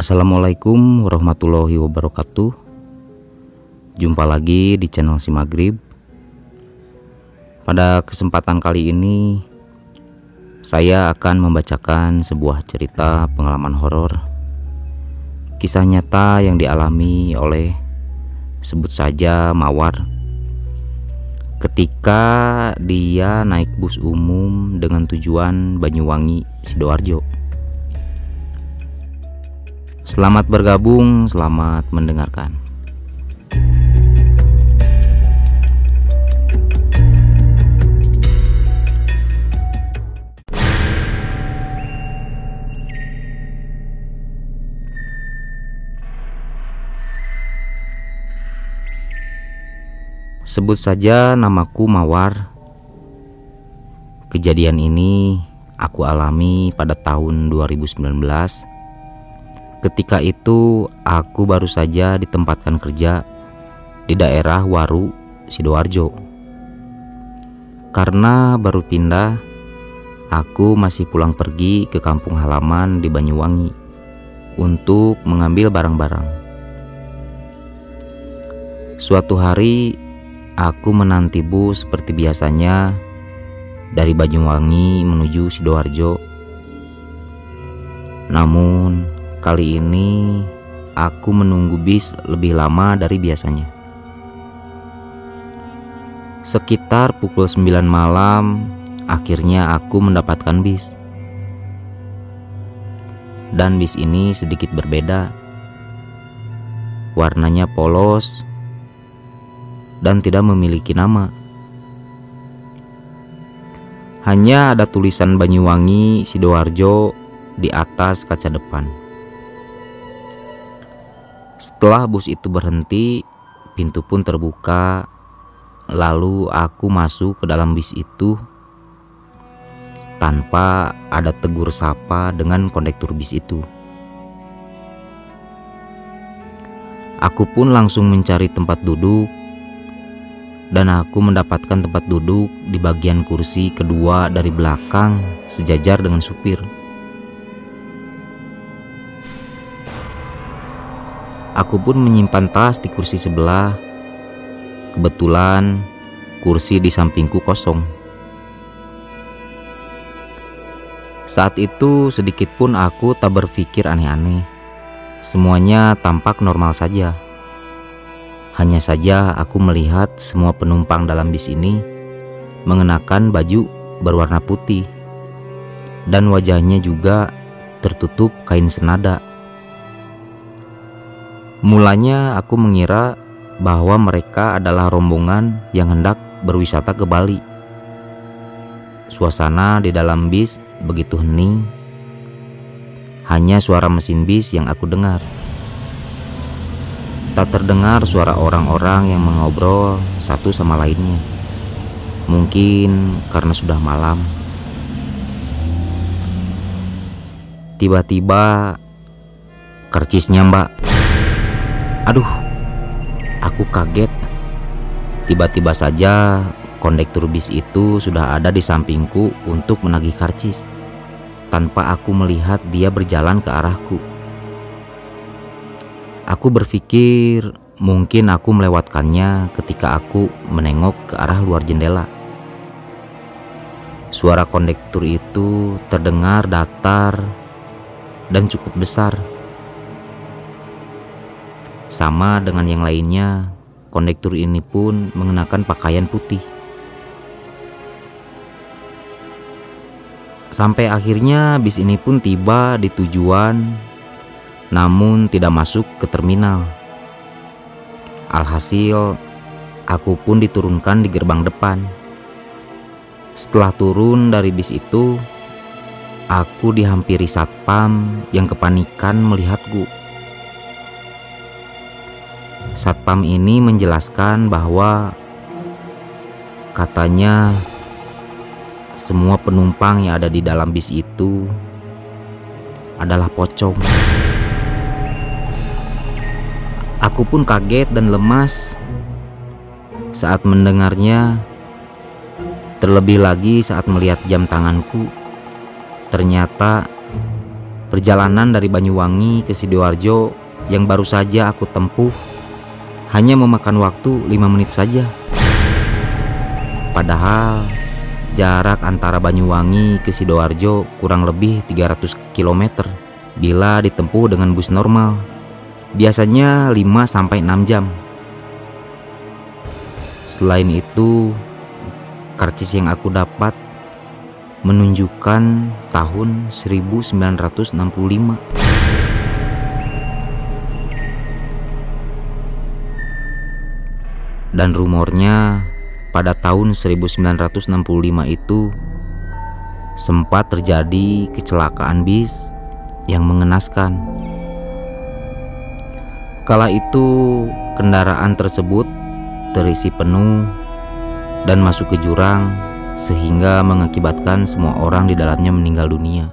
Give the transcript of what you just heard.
Assalamualaikum warahmatullahi wabarakatuh. Jumpa lagi di channel si Maghrib. Pada kesempatan kali ini Saya akan membacakan sebuah cerita pengalaman horor. Kisah nyata yang dialami oleh Sebut saja Mawar. Ketika dia naik bus umum dengan tujuan Banyuwangi, Sidoarjo Selamat bergabung, selamat mendengarkan. Sebut saja namaku Mawar. Kejadian ini aku alami pada tahun 2019 Ketika itu aku baru saja ditempatkan kerja di daerah Waru, Sidoarjo. Karena baru pindah, aku masih pulang pergi ke kampung halaman di Banyuwangi untuk mengambil barang-barang. Suatu hari aku menanti bus seperti biasanya dari Banyuwangi menuju Sidoarjo. Namun Kali ini aku menunggu bis lebih lama dari biasanya. Sekitar pukul 9 malam, akhirnya aku mendapatkan bis. Dan bis ini sedikit berbeda. Warnanya polos dan tidak memiliki nama. Hanya ada tulisan Banyuwangi Sidoarjo di atas kaca depan. Setelah bus itu berhenti, pintu pun terbuka. Lalu aku masuk ke dalam bis itu tanpa ada tegur sapa dengan kondektur bis itu. Aku pun langsung mencari tempat duduk dan aku mendapatkan tempat duduk di bagian kursi kedua dari belakang sejajar dengan supir. Aku pun menyimpan tas di kursi sebelah. Kebetulan kursi di sampingku kosong. Saat itu sedikit pun aku tak berpikir aneh-aneh. Semuanya tampak normal saja. Hanya saja aku melihat semua penumpang dalam bis ini mengenakan baju berwarna putih dan wajahnya juga tertutup kain senada Mulanya aku mengira bahwa mereka adalah rombongan yang hendak berwisata ke Bali. Suasana di dalam bis begitu hening. Hanya suara mesin bis yang aku dengar. Tak terdengar suara orang-orang yang mengobrol satu sama lainnya. Mungkin karena sudah malam. Tiba-tiba karcisnya mbak Aduh, aku kaget. Tiba-tiba saja kondektur bis itu sudah ada di sampingku untuk menagih karcis. Tanpa aku melihat dia berjalan ke arahku. Aku berpikir mungkin aku melewatkannya ketika aku menengok ke arah luar jendela. Suara kondektur itu terdengar datar dan cukup besar. Sama dengan yang lainnya, kondektur ini pun mengenakan pakaian putih. Sampai akhirnya bis ini pun tiba di tujuan, namun tidak masuk ke terminal. Alhasil, aku pun diturunkan di gerbang depan. Setelah turun dari bis itu, aku dihampiri satpam yang kepanikan melihatku. Satpam ini menjelaskan bahwa katanya semua penumpang yang ada di dalam bis itu adalah pocong. Aku pun kaget dan lemas saat mendengarnya. Terlebih lagi saat melihat jam tanganku, ternyata Perjalanan dari Banyuwangi ke Sidoarjo yang baru saja aku tempuh hanya memakan waktu 5 menit saja. Padahal jarak antara Banyuwangi ke Sidoarjo kurang lebih 300 km bila ditempuh dengan bus normal. Biasanya 5 sampai 6 jam. Selain itu, karcis yang aku dapat menunjukkan tahun 1965. Dan rumornya pada tahun 1965 itu sempat terjadi kecelakaan bis yang mengenaskan. Kala itu kendaraan tersebut terisi penuh dan masuk ke jurang sehingga mengakibatkan semua orang di dalamnya meninggal dunia.